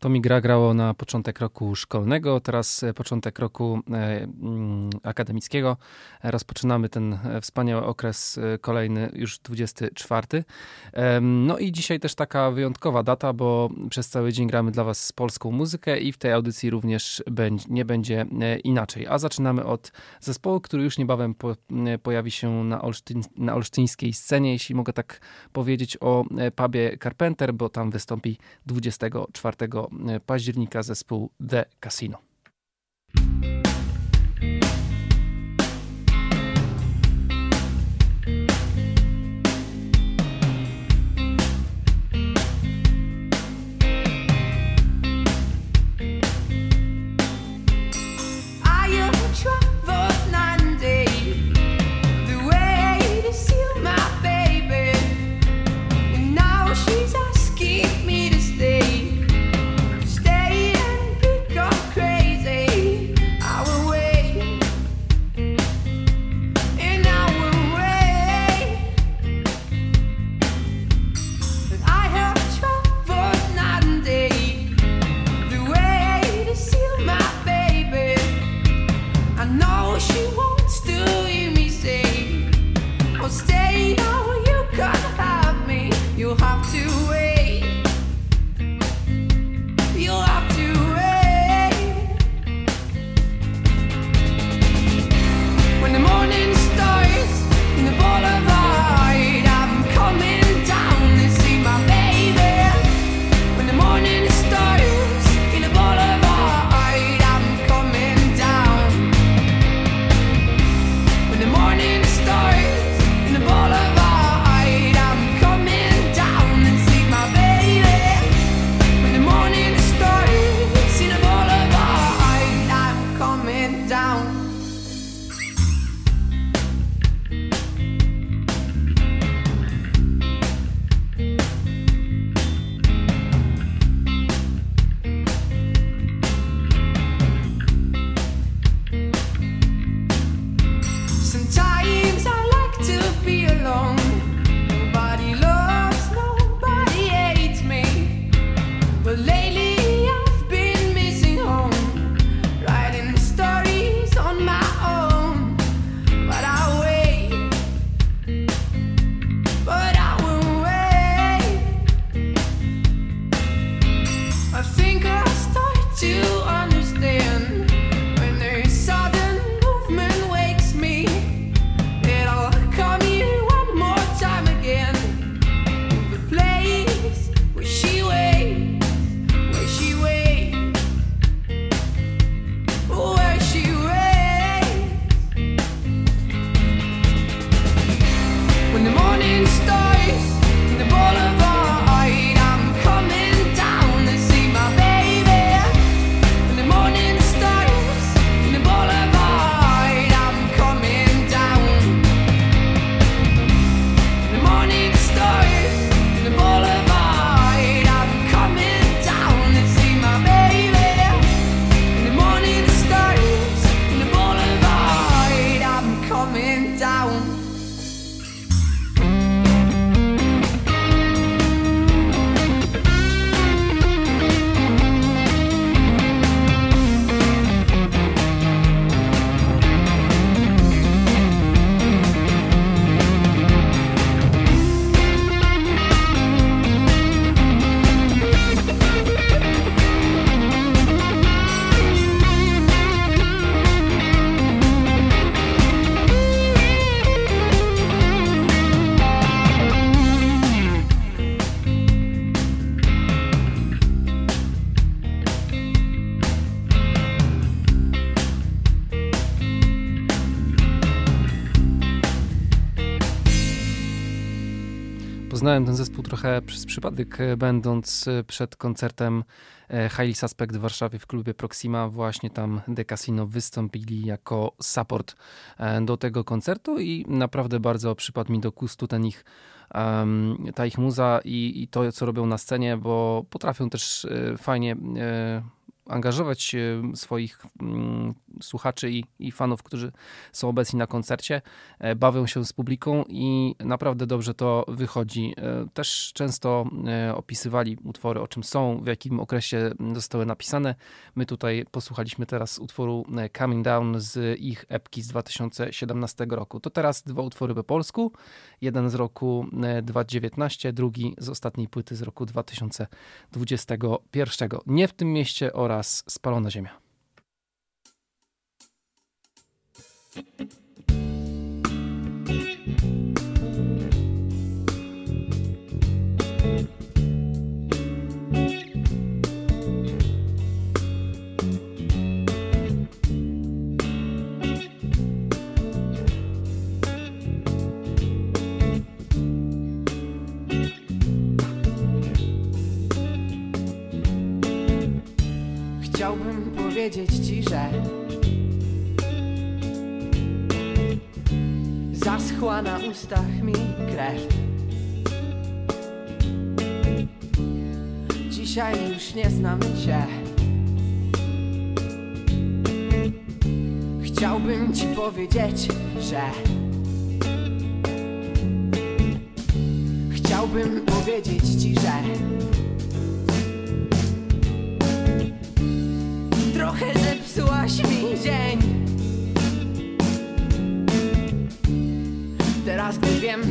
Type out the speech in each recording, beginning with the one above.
To mi gra grało na początek roku szkolnego, teraz e, początek roku e, mm, akademickiego. Rozpoczynamy ten e, wspaniały okres kolejny, już 24. No i dzisiaj też taka wyjątkowa data, bo przez cały dzień gramy dla Was polską muzykę i w tej audycji również nie będzie inaczej. A zaczynamy od zespołu, który już niebawem po, pojawi się na, olsztyn, na olsztyńskiej scenie, jeśli mogę tak powiedzieć o pubie Carpenter, bo tam wystąpi 24 października zespół The Casino. Trochę przez przypadek, będąc przed koncertem Highly Suspect w Warszawie w klubie Proxima. Właśnie tam The Casino wystąpili jako support do tego koncertu i naprawdę bardzo przypadł mi do gustu ten ich ta ich muza i, i to, co robią na scenie, bo potrafią też fajnie angażować swoich mm, słuchaczy i, i, fanów, którzy są obecni na koncercie, e, bawią się z publiką i naprawdę dobrze to wychodzi. E, też często e, opisywali utwory, o czym są, w jakim okresie zostały napisane. My tutaj posłuchaliśmy teraz utworu Coming Down z ich epki z 2017 roku. To teraz dwa utwory po polsku. Jeden z roku 2019, drugi z ostatniej płyty z roku 2021. Nie w tym mieście oraz Spalona Ziemia. Thank you. Ustach mi krew. Dzisiaj już nie znamy się. Chciałbym ci powiedzieć, że Chciałbym powiedzieć ci, że Trochę zepsułaś mi dzień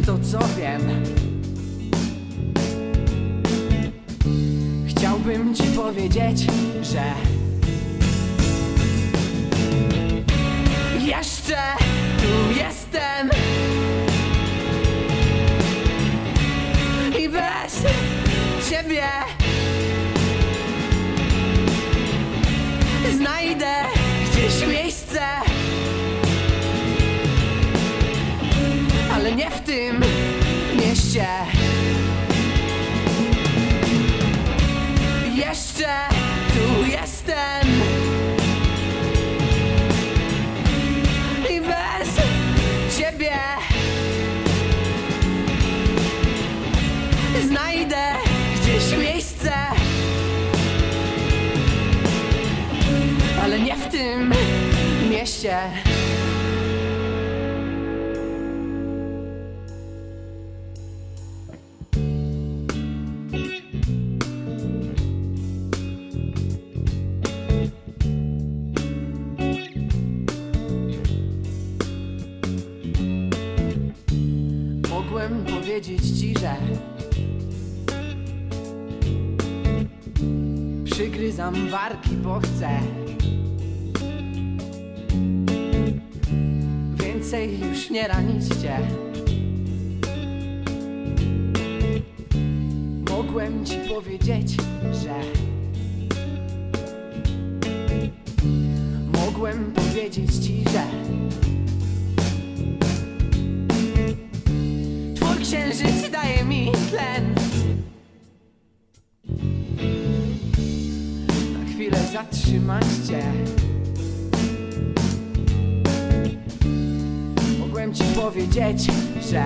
to co wiem. Chciałbym ci powiedzieć, że Jeszcze tu jestem. I bez ciebie Znajdę tym mieście. Jeszcze tu jestem. I bez ciebie Znajdę gdzieś miejsce. Ale nie w tym mieście Bo chcę. Więcej już nie ranić Mogłem ci powiedzieć, że Mogłem powiedzieć ci, zatrzymać cię. Mogłem ci powiedzieć, że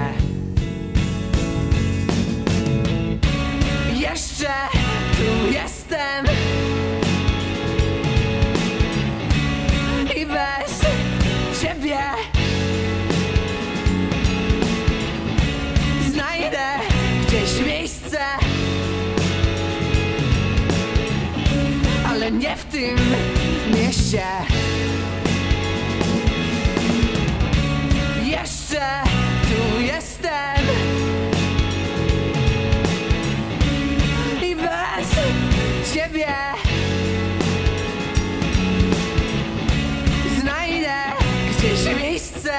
Jeszcze tu jestem tym mieście. Jeszcze tu jestem. I bez ciebie Znajdę gdzieś miejsce.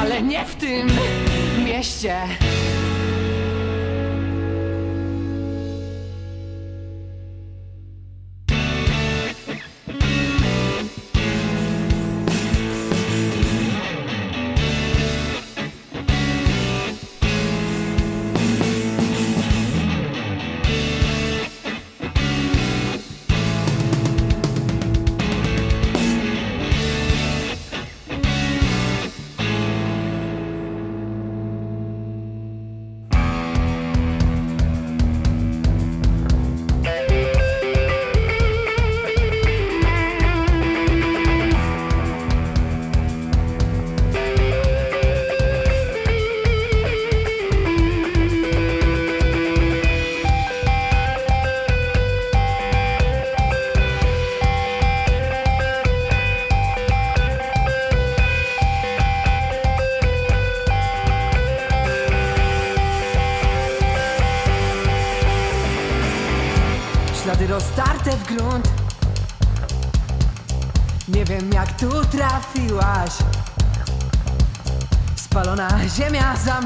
Ale nie w tym mieście ziemia za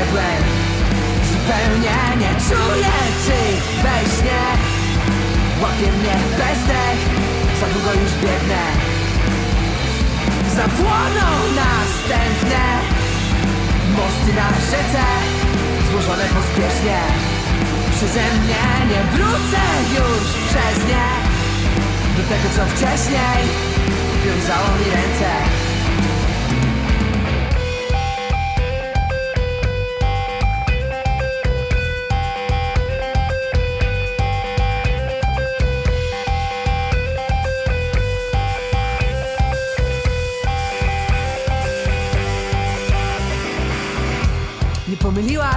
Zupełnie nie czuję czy we śnie Łapie mnie bezdech Za długo już biegnę. Zapłoną następne Mosty na rzece Złożone pospiesznie. Przeze mnie nie wrócę już przez nie. Do tego co wcześniej wiązało mi ręce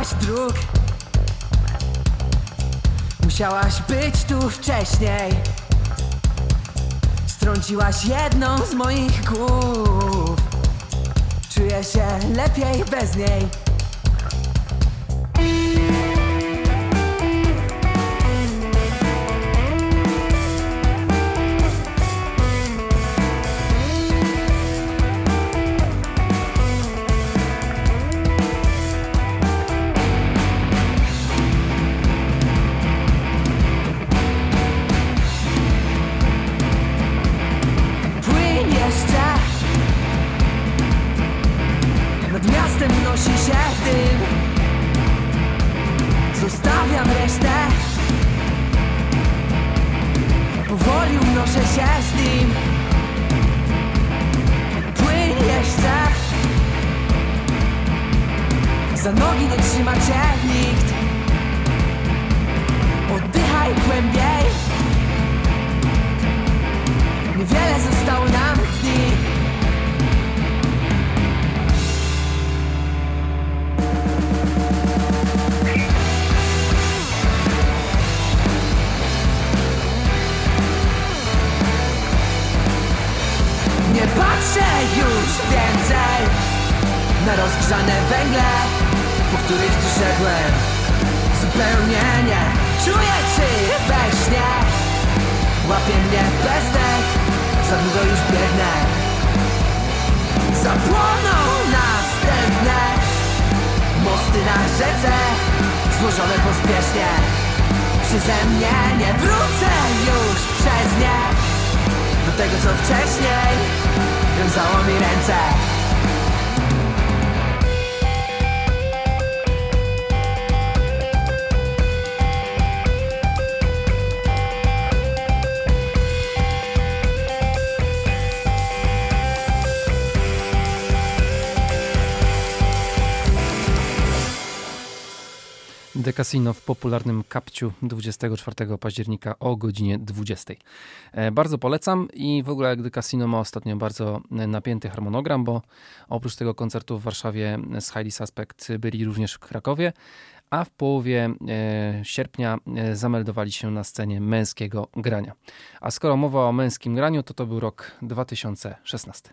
pomyliłaś dróg Musiałaś być tu wcześniej. Strąciłaś jedną z moich głów. Czuję się lepiej bez niej Za nogi nie trzyma cię nikt. Oddychaj głębiej. Niewiele zostało nam dni. Nie patrzę już więcej Na rozgrzane węgle których tu szedłem Zupełnie nie Czuję czy we śnie. Łapie mnie bezdech Za długo już biegnę. Zapłoną następne Mosty na rzece Złożone pospiesznie. Przeze mnie nie wrócę już przez nie. Do tego co wcześniej Wiązało mi ręce The Casino w popularnym kapciu 24 października o godzinie 20. E, Bardzo polecam i w ogóle The Casino ma ostatnio bardzo e, napięty harmonogram, bo oprócz tego koncertu w Warszawie z Highly Suspect byli również w Krakowie, a w połowie e, sierpnia zameldowali się na scenie męskiego grania. A skoro mowa o męskim graniu, to to był rok 2016.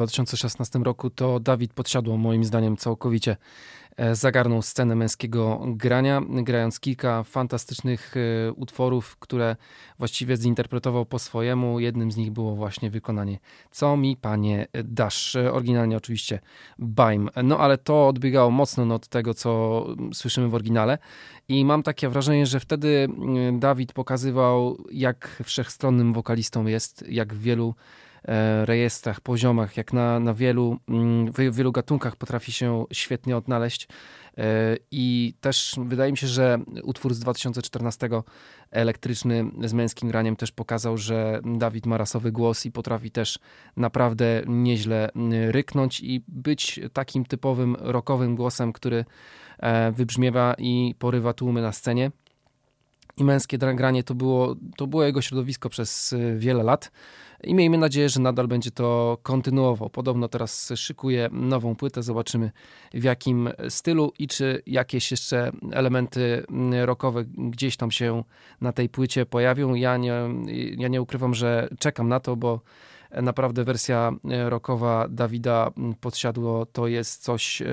2016 roku, to Dawid Podsiadło moim zdaniem całkowicie e, zagarnął scenę męskiego grania, grając kilka fantastycznych e, utworów, które właściwie zinterpretował po swojemu. Jednym z nich było właśnie wykonanie Co mi panie dasz? E, Oryginalnie oczywiście Baim. No ale to odbiegało mocno no, od tego, co słyszymy w oryginale i mam takie wrażenie, że wtedy Dawid pokazywał, jak wszechstronnym wokalistą jest, jak wielu rejestrach, poziomach, jak na, na wielu, mm, w wielu gatunkach potrafi się świetnie odnaleźć. E, I też wydaje mi się, że utwór z 2014 elektryczny z męskim graniem też pokazał, że Dawid ma rasowy głos i potrafi też naprawdę nieźle mm, ryknąć i być takim typowym rockowym głosem, który e, wybrzmiewa i porywa tłumy na scenie. I męskie granie to było, to było jego środowisko przez wiele lat. I miejmy nadzieję, że nadal będzie to kontynuował. Podobno teraz szykuje nową płytę. Zobaczymy w jakim stylu i czy jakieś jeszcze elementy rockowe gdzieś tam się na tej płycie pojawią. Ja nie, ja nie ukrywam, że czekam na to, bo naprawdę wersja rockowa Dawida Podsiadło to jest coś, e,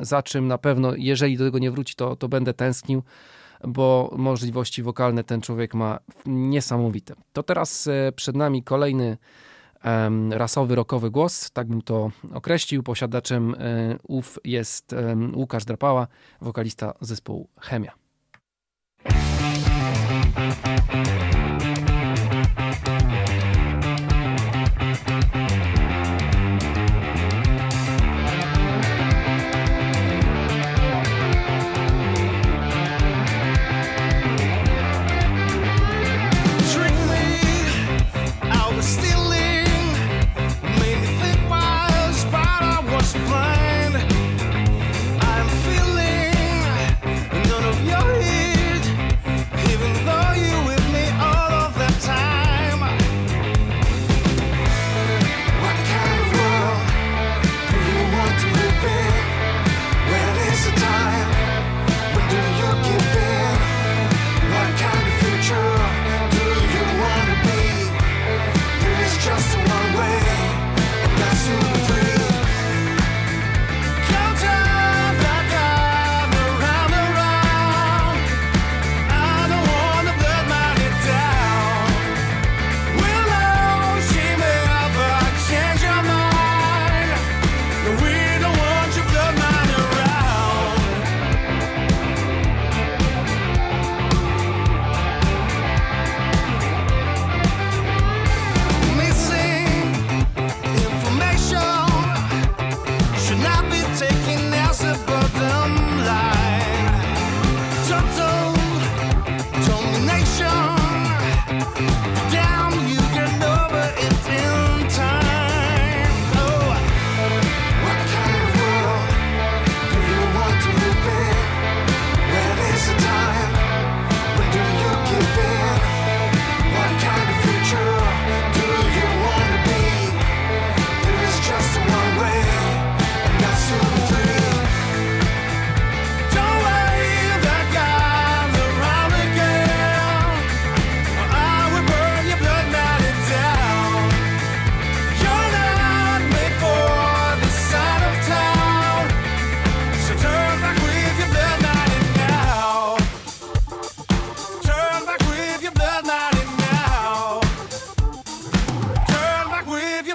za czym na pewno, jeżeli do tego nie wróci, to, to będę tęsknił bo możliwości wokalne ten człowiek ma niesamowite. To teraz e, przed nami kolejny rasowy, rockowy głos, tak bym to określił. Posiadaczem e, ów jest Łukasz Drapała, wokalista zespołu Chemia.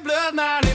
blood, money.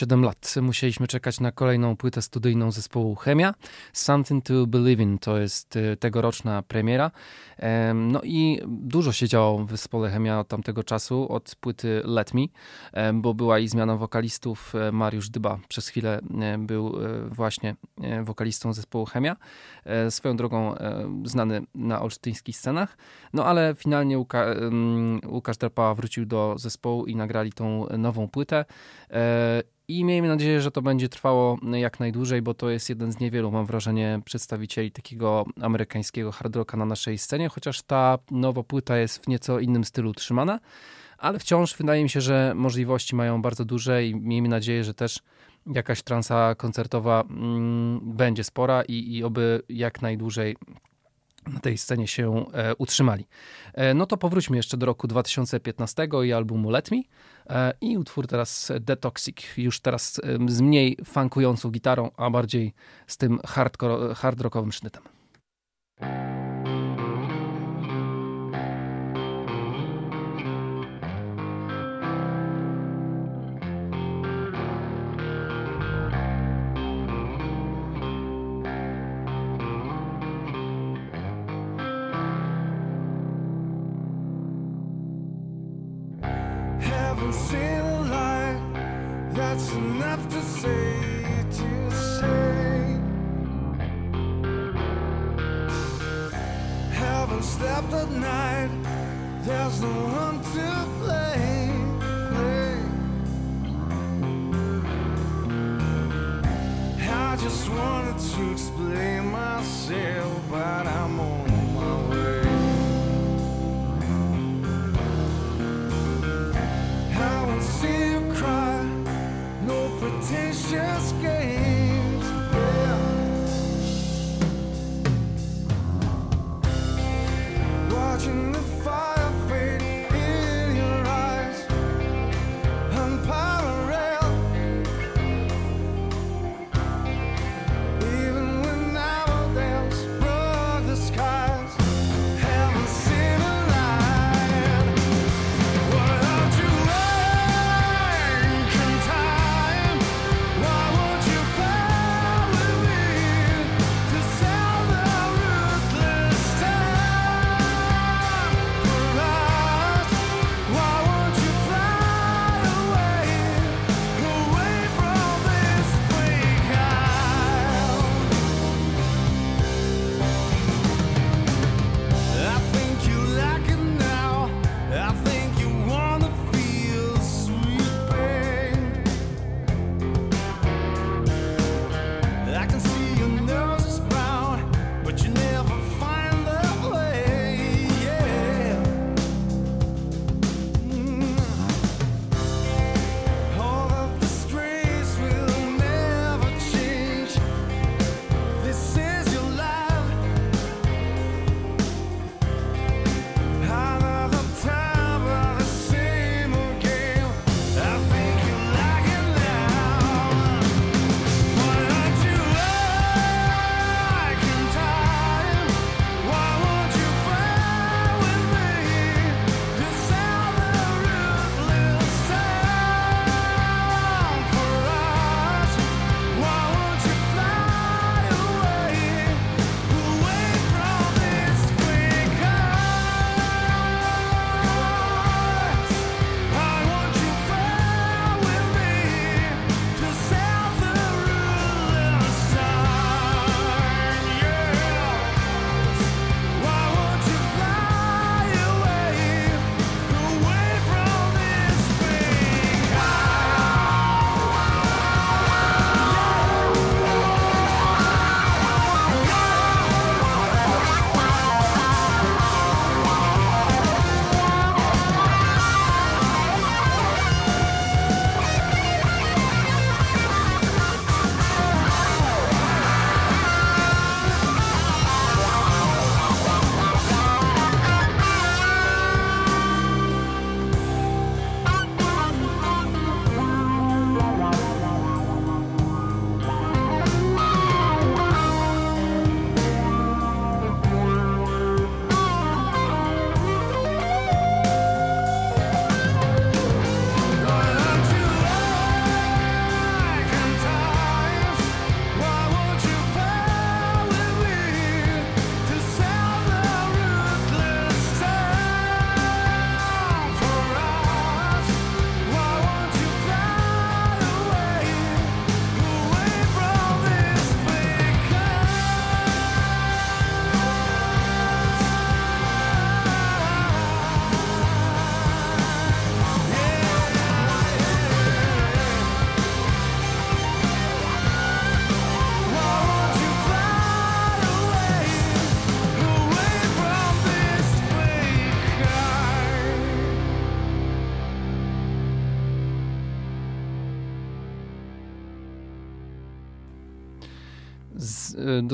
7 lat musieliśmy czekać na kolejną płytę studyjną zespołu Chemia. Something to Believe in to jest y, tegoroczna premiera. No i dużo się działo w zespole Chemia od tamtego czasu, od płyty Let Me, bo była i zmiana wokalistów. E, Mariusz Dyba przez chwilę e, był e, właśnie wokalistą zespołu Chemia. Swoją drogą znany na olsztyńskich scenach. No ale finalnie Łuka, Łukasz Drapała wrócił do zespołu i nagrali tą nową płytę. I miejmy nadzieję, że to będzie trwało jak najdłużej, bo to jest jeden z niewielu, mam wrażenie, przedstawicieli takiego amerykańskiego hard rocka na naszej scenie, chociaż ta nowa płyta jest w nieco innym stylu trzymana, ale wciąż wydaje mi się, że możliwości mają bardzo duże i miejmy nadzieję, że też jakaś transa koncertowa mm, będzie spora i, i oby jak najdłużej na tej scenie się e, utrzymali. E, no to powróćmy jeszcze do roku 2015 i albumu Let Me e, i utwór teraz Detoxic, już teraz z mniej funkującą gitarą, a bardziej z tym hardcore, hard rockowym sznytem. seen a lie that's enough to say to say. Haven't slept at night there's no one to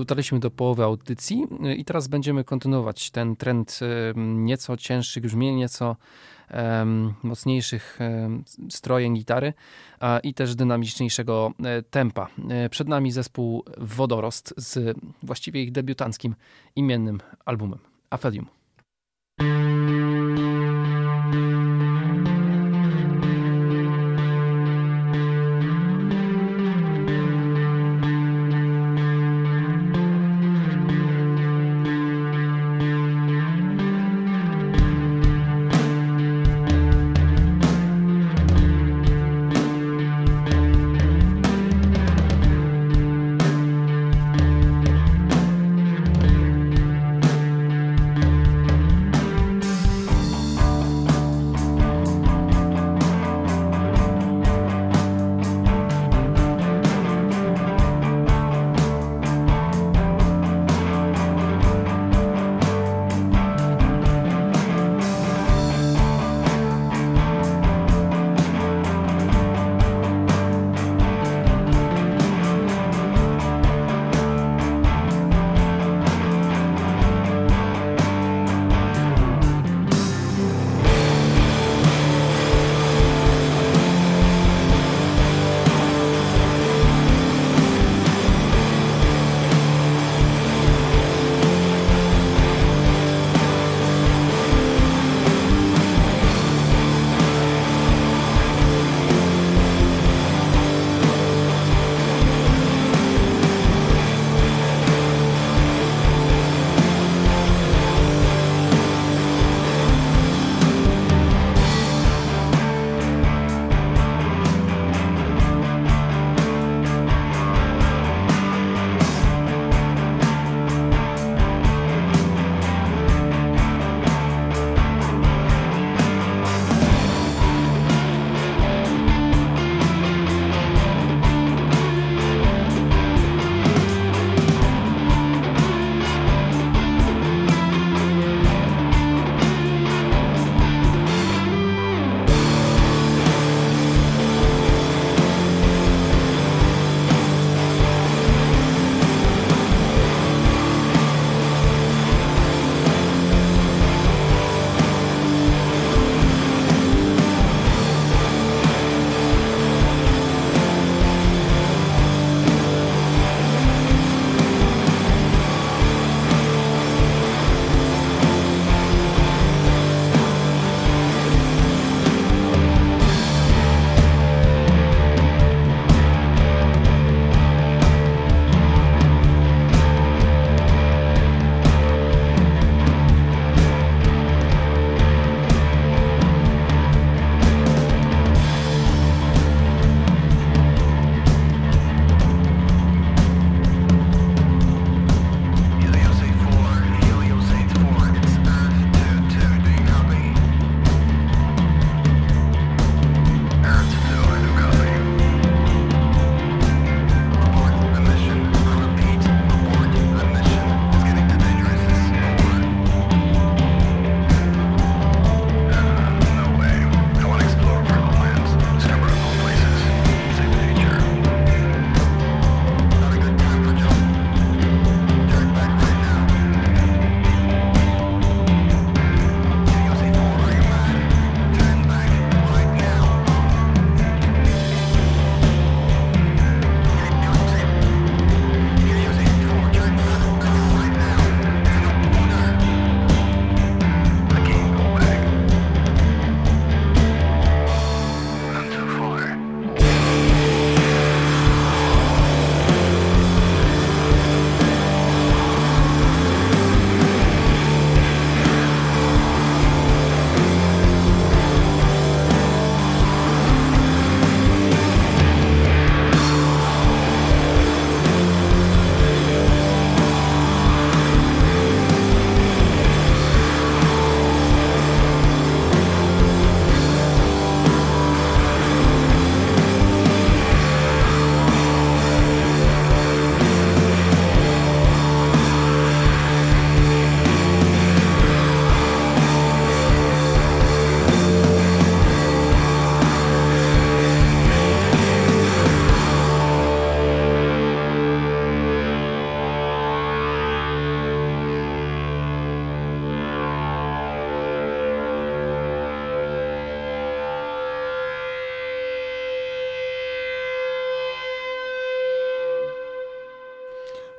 dotarliśmy do połowy audycji e, i teraz będziemy kontynuować ten trend e, nieco cięższych brzmień, nieco mocniejszych strojeń gitary i też dynamiczniejszego e, tempa. E, Przed nami zespół Wodorost z właściwie ich debiutanckim imiennym albumem Afelium.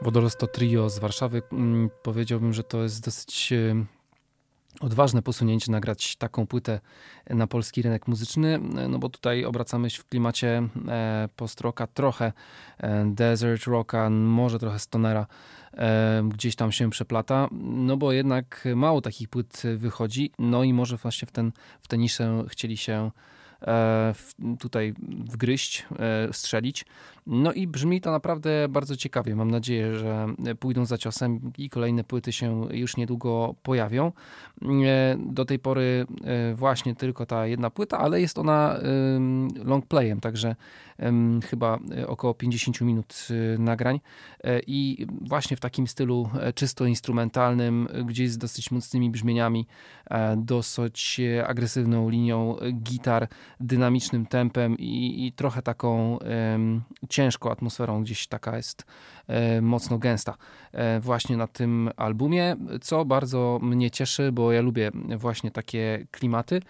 Wodorost to trio z Warszawy. Mm, Powiedziałbym, że to jest dosyć e, odważne posunięcie nagrać taką płytę na polski rynek muzyczny, e, no bo tutaj obracamy się w klimacie e, post-rocka, trochę desert rocka, może trochę stonera gdzieś tam się przeplata, no bo jednak mało takich płyt wychodzi, no i może właśnie w, ten, w tę niszę chcieli się tutaj wgryźć, e, strzelić. No i brzmi to naprawdę bardzo ciekawie. Mam nadzieję, że pójdą za ciosem i kolejne płyty się już niedługo pojawią. E, Do tej pory e, właśnie tylko ta jedna płyta, ale jest ona long playem, także chyba e, około 50 minut y, nagrań. E, i właśnie w takim stylu e, czysto instrumentalnym, e, gdzieś z dosyć mocnymi brzmieniami, e, dosyć e, agresywną linią e, gitar, dynamicznym tempem i, i trochę taką ciężką atmosferą, gdzieś taka jest e, mocno gęsta e, właśnie na tym albumie, co bardzo mnie cieszy, bo ja lubię właśnie takie klimaty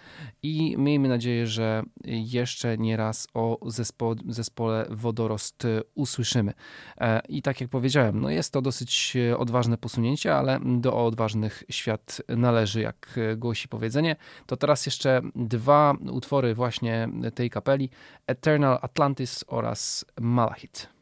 i miejmy nadzieję, że jeszcze nie raz o zespo, zespole Wodorost e, usłyszymy. E, I tak jak powiedziałem, no jest to dosyć e, odważne posunięcie, ale do odważnych świat należy, jak e, głosi powiedzenie. To teraz jeszcze dwa utwory właśnie tej kapeli, Eternal Atlantis oraz Malachit.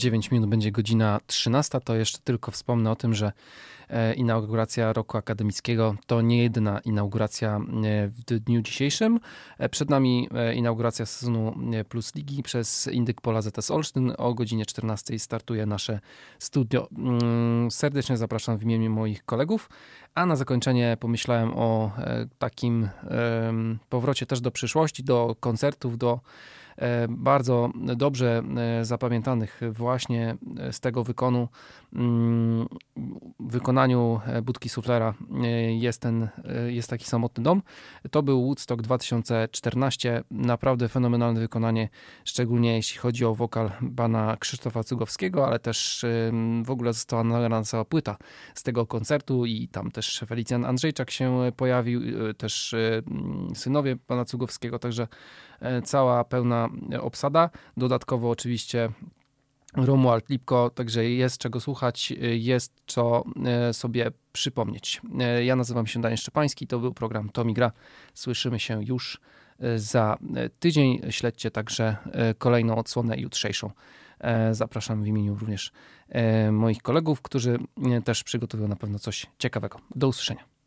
9 minut będzie godzina 13. To jeszcze tylko wspomnę o tym, że e, inauguracja roku akademickiego to nie jedyna inauguracja e, w dniu dzisiejszym. E, przed nami inauguracja sezonu Plus Ligi przez Indyk Pola ZS Olsztyn. O godzinie 14 startuje nasze studio. Mm, serdecznie zapraszam w imieniu moich kolegów. A na zakończenie pomyślałem o takim powrocie też do przyszłości, do koncertów, do bardzo dobrze e, zapamiętanych właśnie z tego wykonu, mm, wykonaniu e, Budki Suflera jest, ten, jest taki samotny dom. To był Woodstock 2014, naprawdę fenomenalne wykonanie, szczególnie jeśli chodzi o wokal pana Krzysztofa Cugowskiego, ale też w ogóle została nagrana cała płyta z tego koncertu i tam też Felicjan Andrzejczak się pojawił, też synowie pana Cugowskiego, także E, cała pełna obsada. Dodatkowo oczywiście Romuald Lipko, także jest czego słuchać, jest co e, sobie przypomnieć. E, ja nazywam się Daniel Szczepański, to był program Tomi Gra. Słyszymy się już za tydzień. Śledźcie także kolejną odsłonę jutrzejszą. Zapraszam w imieniu również moich kolegów, którzy też przygotowują na pewno coś ciekawego. Do usłyszenia.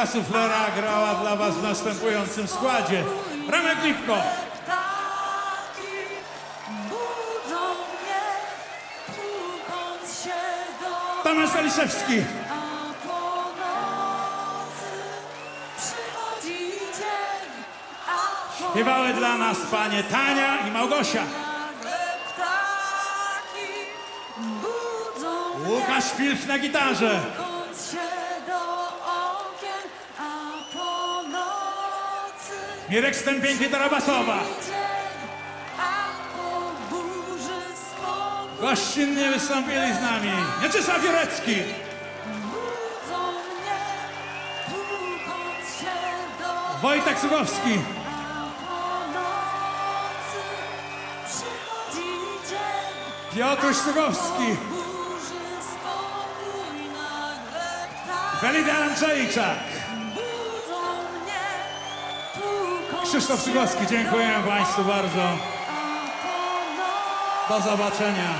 Monika Suflera grała dla Was w następującym składzie. Ramek Lipko. Tomasz Waliszewski. Śpiewały dla nas panie Tania i Małgosia. Łukasz Pilch na gitarze. Mirek Stępień, gitara basowa. Gościnnie wystąpili z nami. Mieczysław Jurecki. Wojtek Cugowski. A po nocy przychodzi Krzysztof się Cugowski. Dziękuję Państwu bardzo. Do zobaczenia.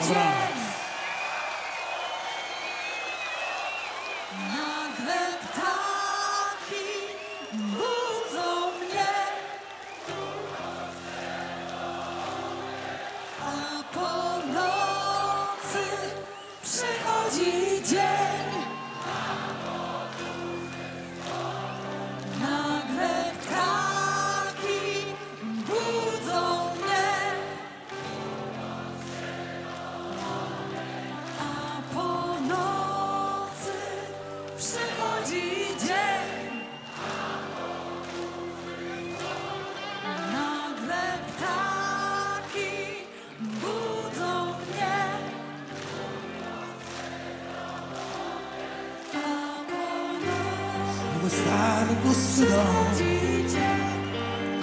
Dobranoc.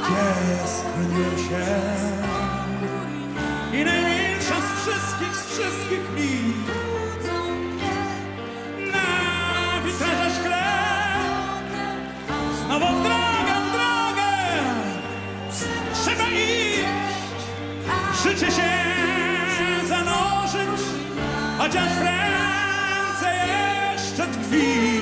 Gdzie schroniłem się. I najmilsza z wszystkich, z wszystkich mnie. Na witrze szkle. Znowu w drogę, w drogę. Trzeba iść. Życie się zanurzyć, chociaż w ręce jeszcze tkwi.